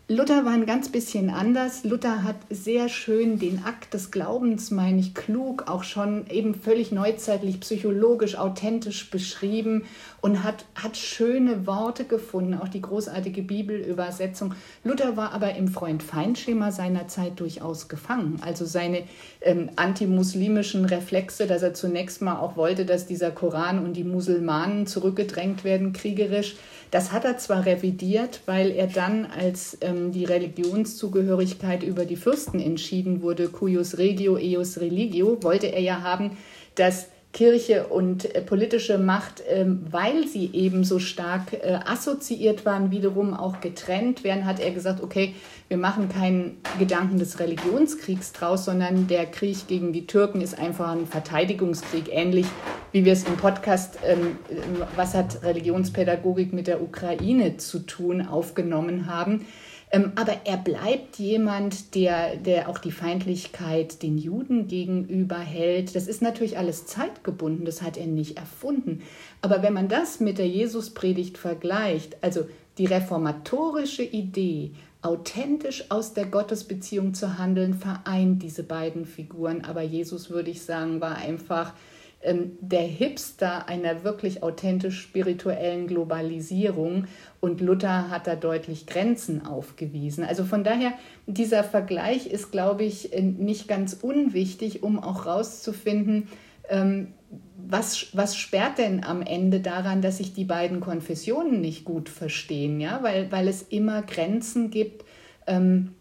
Luther war ein ganz bisschen anders. Luther hat sehr schön den Akt des Glaubens, meine ich, klug, auch schon eben völlig neuzeitlich, psychologisch, authentisch beschrieben und hat, hat schöne Worte gefunden, auch die großartige Bibelübersetzung. Luther war aber im Freund-Feind-Schema seiner Zeit durchaus gefangen. Also seine ähm, antimuslimischen Reflexe, dass er zunächst mal auch wollte, dass dieser Koran und die Musulmanen zurückgedrängt werden, kriegerisch, das hat er zwar revidiert, weil er dann, als ähm, die Religionszugehörigkeit über die Fürsten entschieden wurde, cuius regio, eius religio, wollte er ja haben, dass Kirche und äh, politische Macht, ähm, weil sie eben so stark äh, assoziiert waren, wiederum auch getrennt werden, hat er gesagt, okay, wir machen keinen Gedanken des Religionskriegs draus, sondern der Krieg gegen die Türken ist einfach ein Verteidigungskrieg, ähnlich wie wir es im Podcast ähm, Was hat Religionspädagogik mit der Ukraine zu tun aufgenommen haben. Ähm, aber er bleibt jemand, der, der auch die Feindlichkeit den Juden gegenüber hält. Das ist natürlich alles zeitgebunden, das hat er nicht erfunden. Aber wenn man das mit der Jesuspredigt vergleicht, also die reformatorische Idee, authentisch aus der Gottesbeziehung zu handeln, vereint diese beiden Figuren. Aber Jesus, würde ich sagen, war einfach der Hipster einer wirklich authentisch spirituellen Globalisierung und Luther hat da deutlich Grenzen aufgewiesen. Also von daher, dieser Vergleich ist, glaube ich, äh, nicht ganz unwichtig, um auch herauszufinden, ähm, was, was sperrt denn am Ende daran, dass sich die beiden Konfessionen nicht gut verstehen? Ja? Weil, weil es immer Grenzen gibt, ähm,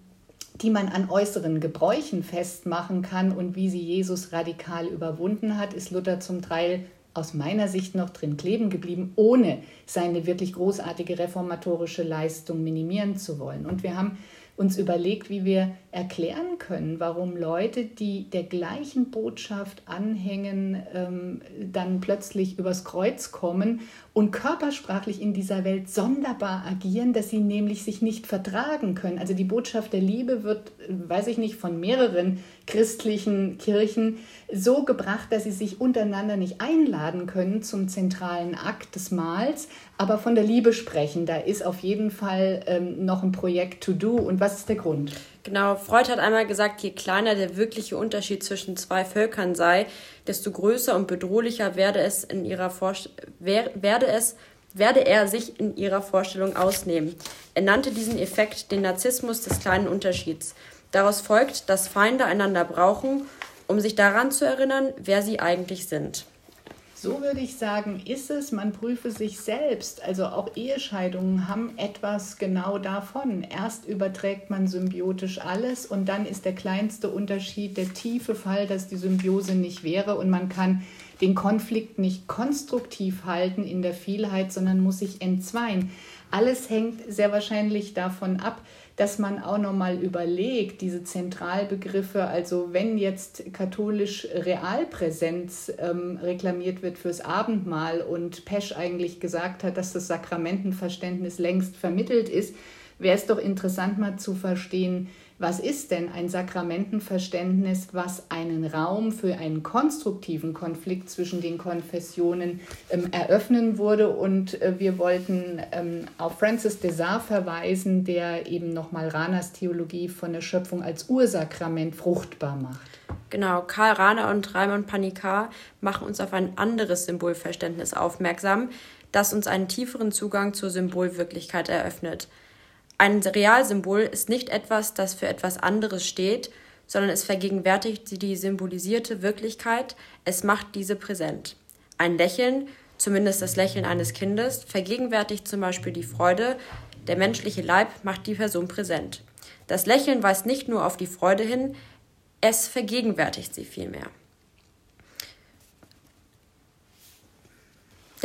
die man an äußeren Gebräuchen festmachen kann und wie sie Jesus radikal überwunden hat, ist Luther zum Teil aus meiner Sicht noch drin kleben geblieben, ohne seine wirklich großartige reformatorische Leistung minimieren zu wollen. Und wir haben uns überlegt, wie wir erklären können, warum Leute, die der gleichen Botschaft anhängen, ähm, dann plötzlich übers Kreuz kommen und körpersprachlich in dieser Welt sonderbar agieren, dass sie nämlich sich nicht vertragen können. Also die Botschaft der Liebe wird, weiß ich nicht, von mehreren christlichen Kirchen so gebracht, dass sie sich untereinander nicht einladen können zum zentralen Akt des Mahls, aber von der Liebe sprechen. Da ist auf jeden Fall ähm, noch ein Projekt to do. Und was ist der Grund? Genau, Freud hat einmal gesagt, je kleiner der wirkliche Unterschied zwischen zwei Völkern sei, desto größer und bedrohlicher werde es in ihrer Vorst werde es werde er sich in ihrer Vorstellung ausnehmen. Er nannte diesen Effekt den Narzissmus des kleinen Unterschieds. Daraus folgt, dass Feinde einander brauchen, um sich daran zu erinnern, wer sie eigentlich sind. So würde ich sagen, ist es, man prüfe sich selbst. Also auch Ehescheidungen haben etwas genau davon. Erst überträgt man symbiotisch alles und dann ist der kleinste Unterschied der tiefe Fall, dass die Symbiose nicht wäre und man kann den Konflikt nicht konstruktiv halten in der Vielheit, sondern muss sich entzweien. Alles hängt sehr wahrscheinlich davon ab, dass man auch nochmal überlegt, diese Zentralbegriffe, also wenn jetzt katholisch Realpräsenz ähm, reklamiert wird fürs Abendmahl und Pesch eigentlich gesagt hat, dass das Sakramentenverständnis längst vermittelt ist, wäre es doch interessant mal zu verstehen, was ist denn ein Sakramentenverständnis, was einen Raum für einen konstruktiven Konflikt zwischen den Konfessionen ähm, eröffnen würde? Und äh, wir wollten ähm, auf Francis de Sar verweisen, der eben nochmal Ranas Theologie von der Schöpfung als Ursakrament fruchtbar macht. Genau, Karl Rahner und Raimund Panikar machen uns auf ein anderes Symbolverständnis aufmerksam, das uns einen tieferen Zugang zur Symbolwirklichkeit eröffnet – ein Realsymbol ist nicht etwas, das für etwas anderes steht, sondern es vergegenwärtigt die symbolisierte Wirklichkeit, es macht diese präsent. Ein Lächeln, zumindest das Lächeln eines Kindes, vergegenwärtigt zum Beispiel die Freude, der menschliche Leib macht die Person präsent. Das Lächeln weist nicht nur auf die Freude hin, es vergegenwärtigt sie vielmehr.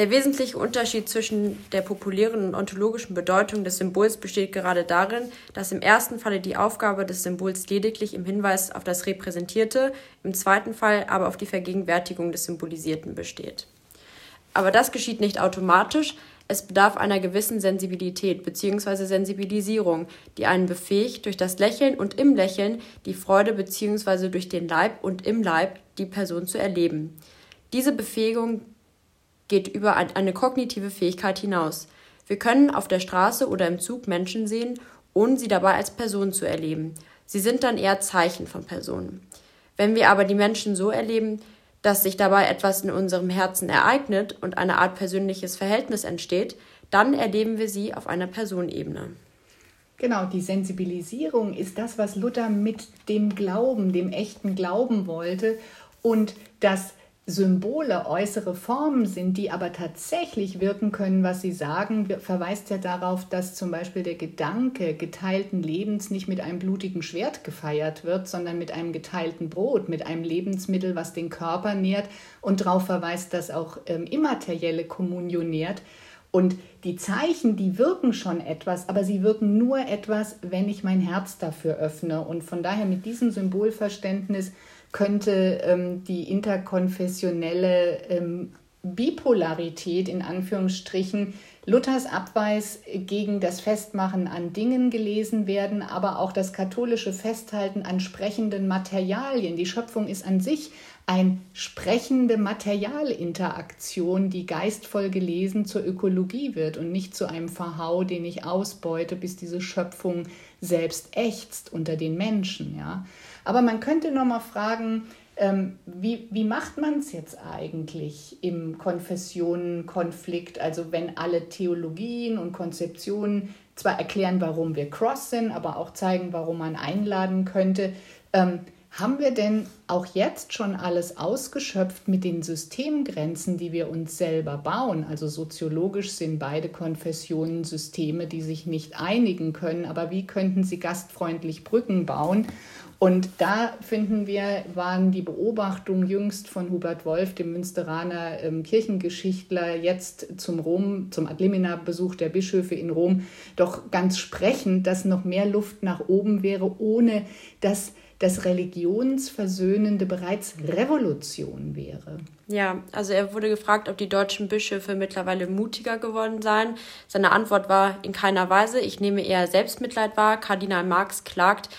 Der wesentliche Unterschied zwischen der populären und ontologischen Bedeutung des Symbols besteht gerade darin, dass im ersten Falle die Aufgabe des Symbols lediglich im Hinweis auf das Repräsentierte, im zweiten Fall aber auf die Vergegenwärtigung des Symbolisierten besteht. Aber das geschieht nicht automatisch, es bedarf einer gewissen Sensibilität bzw. Sensibilisierung, die einen befähigt, durch das Lächeln und im Lächeln die Freude bzw. durch den Leib und im Leib die Person zu erleben. Diese Befähigung geht über eine kognitive Fähigkeit hinaus. Wir können auf der Straße oder im Zug Menschen sehen, ohne sie dabei als Person zu erleben. Sie sind dann eher Zeichen von Personen. Wenn wir aber die Menschen so erleben, dass sich dabei etwas in unserem Herzen ereignet und eine Art persönliches Verhältnis entsteht, dann erleben wir sie auf einer Personenebene. Genau, die Sensibilisierung ist das, was Luther mit dem Glauben, dem echten Glauben wollte. Und das Symbole äußere Formen sind, die aber tatsächlich wirken können, was sie sagen, verweist ja darauf, dass zum Beispiel der Gedanke geteilten Lebens nicht mit einem blutigen Schwert gefeiert wird, sondern mit einem geteilten Brot, mit einem Lebensmittel, was den Körper nährt und darauf verweist, dass auch ähm, immaterielle Kommunion nährt. Und die Zeichen, die wirken schon etwas, aber sie wirken nur etwas, wenn ich mein Herz dafür öffne. Und von daher mit diesem Symbolverständnis könnte ähm, die interkonfessionelle ähm, Bipolarität in Anführungsstrichen Luthers Abweis gegen das Festmachen an Dingen gelesen werden, aber auch das katholische Festhalten an sprechenden Materialien. Die Schöpfung ist an sich eine sprechende Materialinteraktion, die geistvoll gelesen zur Ökologie wird und nicht zu einem Verhau, den ich ausbeute, bis diese Schöpfung selbst ächzt unter den Menschen. Ja? Aber man könnte noch mal fragen, ähm, wie, wie macht man es jetzt eigentlich im Konfessionenkonflikt? Also wenn alle Theologien und Konzeptionen zwar erklären, warum wir cross sind, aber auch zeigen, warum man einladen könnte. Ähm, haben wir denn auch jetzt schon alles ausgeschöpft mit den Systemgrenzen, die wir uns selber bauen? Also soziologisch sind beide Konfessionen Systeme, die sich nicht einigen können, aber wie könnten sie gastfreundlich Brücken bauen? Und da finden wir, waren die Beobachtungen jüngst von Hubert Wolf, dem Münsteraner ähm, Kirchengeschichtler, jetzt zum Rom, zum Adlimina-Besuch der Bischöfe in Rom, doch ganz sprechend, dass noch mehr Luft nach oben wäre, ohne dass das Religionsversöhnende bereits Revolution wäre. Ja, also er wurde gefragt, ob die deutschen Bischöfe mittlerweile mutiger geworden seien. Seine Antwort war in keiner Weise. Ich nehme eher Selbstmitleid wahr. Kardinal Marx klagt,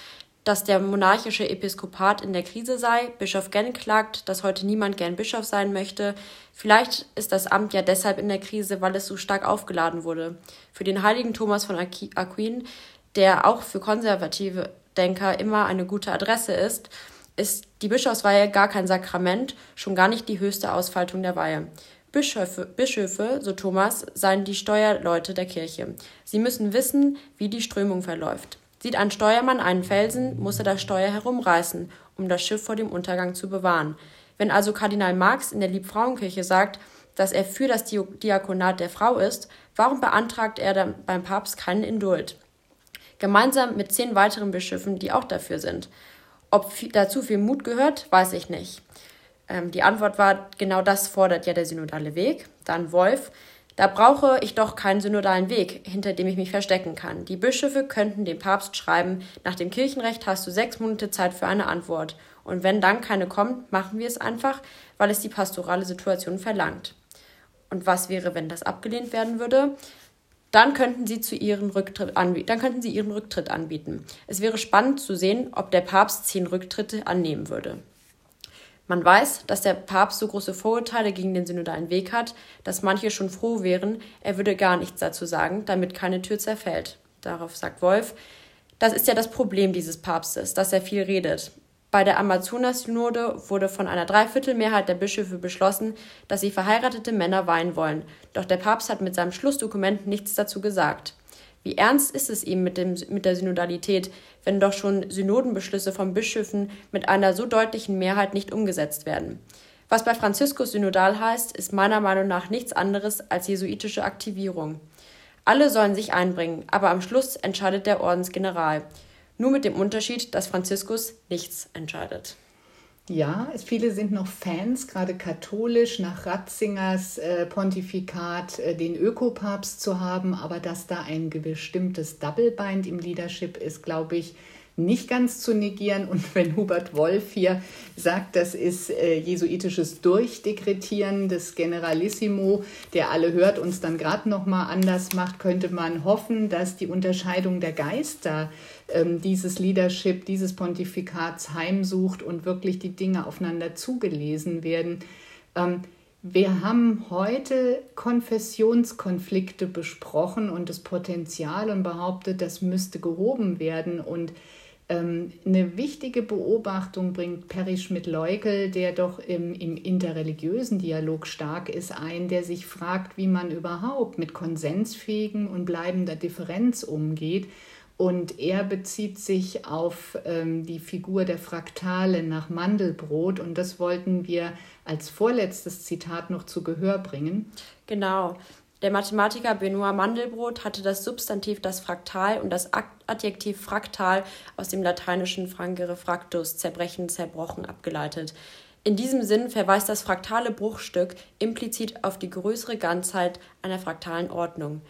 dass der monarchische Episkopat in der Krise sei. Bischof Genn klagt, dass heute niemand gern Bischof sein möchte. Vielleicht ist das Amt ja deshalb in der Krise, weil es so stark aufgeladen wurde. Für den heiligen Thomas von Aquin, der auch für konservative Denker immer eine gute Adresse ist, ist die Bischofsweihe gar kein Sakrament, schon gar nicht die höchste Ausfaltung der Weihe. Bischöfe, Bischöfe, so Thomas, seien die Steuerleute der Kirche. Sie müssen wissen, wie die Strömung verläuft. Sieht ein Steuermann einen Felsen, muss er das Steuer herumreißen, um das Schiff vor dem Untergang zu bewahren. Wenn also Kardinal Marx in der Liebfrauenkirche sagt, dass er für das Diakonat der Frau ist, warum beantragt er dann beim Papst keinen Indult? gemeinsam mit zehn weiteren Bischöfen, die auch dafür sind. Ob dazu viel Mut gehört, weiß ich nicht. Ähm, die Antwort war, genau das fordert ja der synodale Weg. Dann Wolf, da brauche ich doch keinen synodalen Weg, hinter dem ich mich verstecken kann. Die Bischöfe könnten dem Papst schreiben, nach dem Kirchenrecht hast du sechs Monate Zeit für eine Antwort. Und wenn dann keine kommt, machen wir es einfach, weil es die pastorale Situation verlangt. Und was wäre, wenn das abgelehnt werden würde? dann könnten sie zu ihren Rücktritt. Dann könnten sie ihren Rücktritt anbieten. Es wäre spannend zu sehen, ob der Papst zehn Rücktritte annehmen würde. Man weiß, dass der Papst so große Vorurteile gegen den synodalen Weg hat, dass manche schon froh wären, er würde gar nichts dazu sagen, damit keine Tür zerfällt. Darauf sagt Wolf, das ist ja das Problem dieses Papstes, dass er viel redet. Bei der Amazonas-Synode wurde von einer Dreiviertelmehrheit der Bischöfe beschlossen, dass sie verheiratete Männer weihen wollen. Doch der Papst hat mit seinem Schlussdokument nichts dazu gesagt. Wie ernst ist es ihm mit, dem, mit der Synodalität, wenn doch schon Synodenbeschlüsse von Bischöfen mit einer so deutlichen Mehrheit nicht umgesetzt werden? Was bei Franziskus synodal heißt, ist meiner Meinung nach nichts anderes als jesuitische Aktivierung. Alle sollen sich einbringen, aber am Schluss entscheidet der Ordensgeneral. Nur mit dem Unterschied, dass Franziskus nichts entscheidet. Ja, viele sind noch Fans, gerade katholisch, nach Ratzingers äh, Pontifikat äh, den Ökopapst zu haben, aber dass da ein bestimmtes Double Bind im Leadership ist, glaube ich, nicht ganz zu negieren. Und wenn Hubert Wolf hier sagt, das ist äh, jesuitisches Durchdekretieren des Generalissimo, der alle hört, uns dann gerade noch mal anders macht, könnte man hoffen, dass die Unterscheidung der Geister ähm, dieses Leadership, dieses Pontifikats heimsucht und wirklich die Dinge aufeinander zugelesen werden. Ähm, wir haben heute Konfessionskonflikte besprochen und das Potenzial und behauptet, das müsste gehoben werden. Und eine wichtige Beobachtung bringt Perry Schmidt-Leukel, der doch im, im interreligiösen Dialog stark ist, ein, der sich fragt, wie man überhaupt mit konsensfähigen und bleibender Differenz umgeht. Und er bezieht sich auf ähm, die Figur der Fraktale nach Mandelbrot. Und das wollten wir als vorletztes Zitat noch zu Gehör bringen. Genau. Der Mathematiker Benoit Mandelbrot hatte das Substantiv das Fraktal und das Adjektiv fraktal aus dem lateinischen frangere fractus, zerbrechen, zerbrochen, abgeleitet. In diesem Sinn verweist das fraktale Bruchstück implizit auf die größere Ganzheit einer fraktalen Ordnung.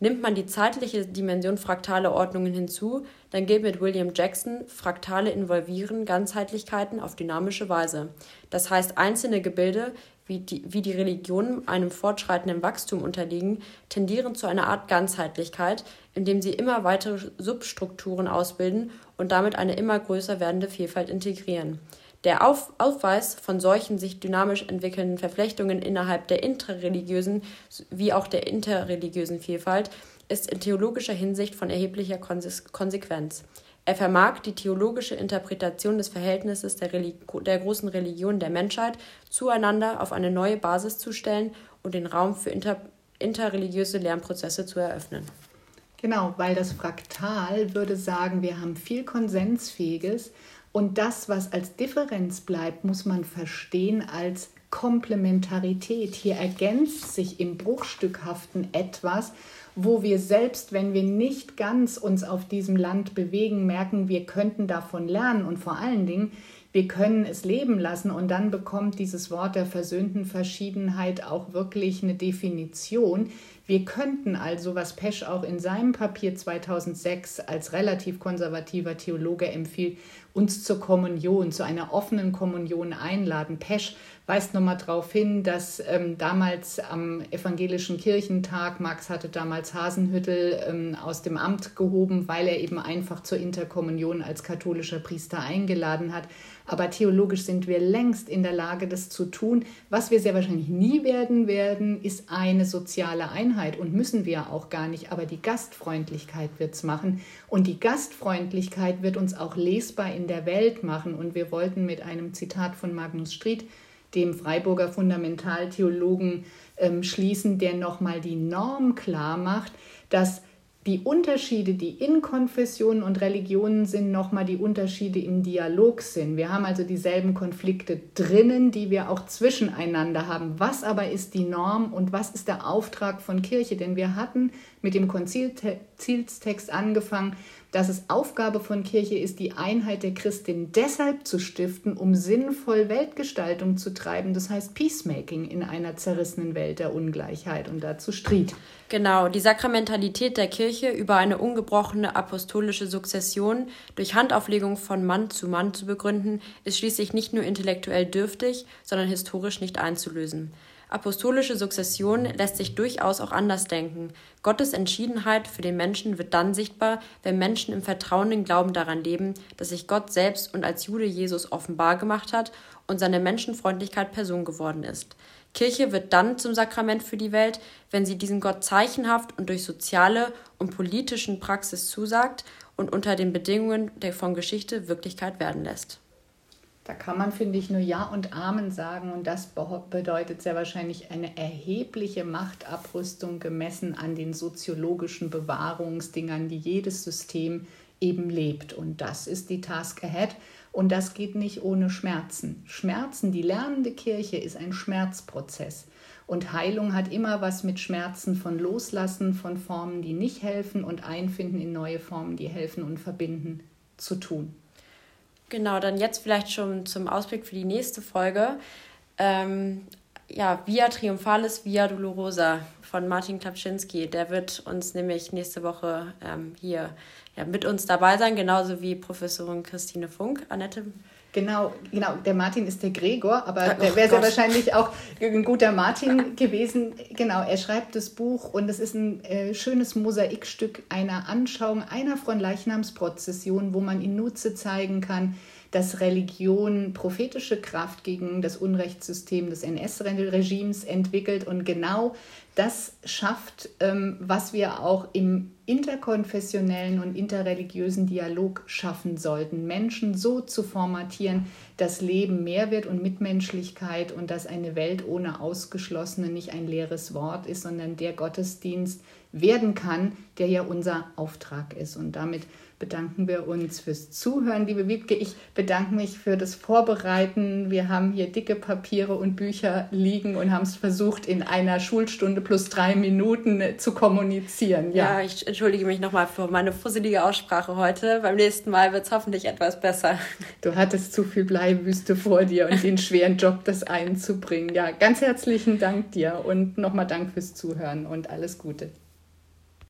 Nimmt man die zeitliche Dimension fraktaler Ordnungen hinzu, dann gilt mit William Jackson, Fraktale involvieren Ganzheitlichkeiten auf dynamische Weise. Das heißt, einzelne Gebilde wie die, wie die Religionen einem fortschreitenden Wachstum unterliegen, tendieren zu einer Art Ganzheitlichkeit, indem sie immer weitere Substrukturen ausbilden und damit eine immer größer werdende Vielfalt integrieren. Der Auf Aufweis von solchen sich dynamisch entwickelnden Verflechtungen innerhalb der intrareligiösen wie auch der interreligiösen Vielfalt ist in theologischer Hinsicht von erheblicher Konsequenz. Er vermag die theologische Interpretation des Verhältnisses der, der großen Religionen der Menschheit zueinander auf eine neue Basis zu stellen und den Raum für inter interreligiöse Lernprozesse zu eröffnen. Genau, weil das Fraktal würde sagen, wir haben viel Konsensfähiges und das, was als Differenz bleibt, muss man verstehen als Komplementarität. Hier ergänzt sich im Bruchstückhaften etwas, wo wir selbst, wenn wir nicht ganz uns auf diesem Land bewegen, merken, wir könnten davon lernen und vor allen Dingen, wir können es leben lassen und dann bekommt dieses Wort der versöhnten Verschiedenheit auch wirklich eine Definition. Wir könnten also, was Pesch auch in seinem Papier 2006 als relativ konservativer Theologe empfiehlt, uns zur Kommunion, zu einer offenen Kommunion einladen. Pesch weist nochmal darauf hin, dass ähm, damals am Evangelischen Kirchentag, Marx hatte damals Hasenhüttel ähm, aus dem Amt gehoben, weil er eben einfach zur Interkommunion als katholischer Priester eingeladen hat. Aber theologisch sind wir längst in der Lage, das zu tun. Was wir sehr wahrscheinlich nie werden werden, ist eine soziale Einheit und müssen wir auch gar nicht. Aber die Gastfreundlichkeit wird es machen. Und die Gastfreundlichkeit wird uns auch lesbar in der Welt machen. Und wir wollten mit einem Zitat von Magnus Stried dem Freiburger Fundamentaltheologen ähm, schließen, der nochmal die Norm klar macht, dass die Unterschiede, die in Konfessionen und Religionen sind, nochmal die Unterschiede im Dialog sind. Wir haben also dieselben Konflikte drinnen, die wir auch zwischeneinander haben. Was aber ist die Norm und was ist der Auftrag von Kirche? Denn wir hatten mit dem Konzilstext angefangen, dass es Aufgabe von Kirche ist, die Einheit der Christin deshalb zu stiften, um sinnvoll Weltgestaltung zu treiben. Das heißt Peacemaking in einer zerrissenen Welt der Ungleichheit und dazu Stried. Genau, die Sakramentalität der Kirche über eine ungebrochene apostolische Sukzession durch Handauflegung von Mann zu Mann zu begründen, ist schließlich nicht nur intellektuell dürftig, sondern historisch nicht einzulösen. Apostolische Sukzession lässt sich durchaus auch anders denken. Gottes Entschiedenheit für den Menschen wird dann sichtbar, wenn Menschen im vertrauenden Glauben daran leben, dass sich Gott selbst und als Jude Jesus offenbar gemacht hat und seine Menschenfreundlichkeit Person geworden ist. Kirche wird dann zum Sakrament für die Welt, wenn sie diesen Gott zeichenhaft und durch soziale und politischen Praxis zusagt und unter den Bedingungen der von Geschichte Wirklichkeit werden lässt. Da kann man, finde ich, nur Ja und Amen sagen und das bedeutet sehr wahrscheinlich eine erhebliche Machtabrüstung gemessen an den soziologischen Bewahrungsdingern, die jedes System eben lebt. Und das ist die Task Ahead. Und das geht nicht ohne Schmerzen. Schmerzen, die lernende Kirche ist ein Schmerzprozess. Und Heilung hat immer was mit Schmerzen von Loslassen von Formen, die nicht helfen und Einfinden in neue Formen, die helfen und verbinden, zu tun. Genau, dann jetzt vielleicht schon zum Ausblick für die nächste Folge. Ähm, ja, Via Triumphalis, Via Dolorosa von Martin Klapczynski. Der wird uns nämlich nächste Woche ähm, hier ja, mit uns dabei sein, genauso wie Professorin Christine Funk. Annette, Genau, genau. Der Martin ist der Gregor, aber oh, der wäre sehr wahrscheinlich auch ein guter Martin gewesen. Genau, er schreibt das Buch und es ist ein äh, schönes Mosaikstück einer Anschauung einer von Leichnamsprozession, wo man in Nutze zeigen kann, dass Religion prophetische Kraft gegen das Unrechtssystem des NS-Regimes entwickelt und genau das schafft, ähm, was wir auch im interkonfessionellen und interreligiösen Dialog schaffen sollten. Menschen so zu formatieren, dass Leben mehr wird und Mitmenschlichkeit und dass eine Welt ohne Ausgeschlossene nicht ein leeres Wort ist, sondern der Gottesdienst werden kann, der ja unser Auftrag ist. Und damit bedanken wir uns fürs Zuhören, liebe Wiebke. Ich bedanke mich für das Vorbereiten. Wir haben hier dicke Papiere und Bücher liegen und haben es versucht, in einer Schulstunde plus drei Minuten zu kommunizieren. Ja, ja ich entschuldige mich nochmal für meine fusselige Aussprache heute. Beim nächsten Mal wird es hoffentlich etwas besser. Du hattest zu viel Bleiwüste vor dir und den schweren Job, das einzubringen. Ja, ganz herzlichen Dank dir und nochmal Dank fürs Zuhören und alles Gute.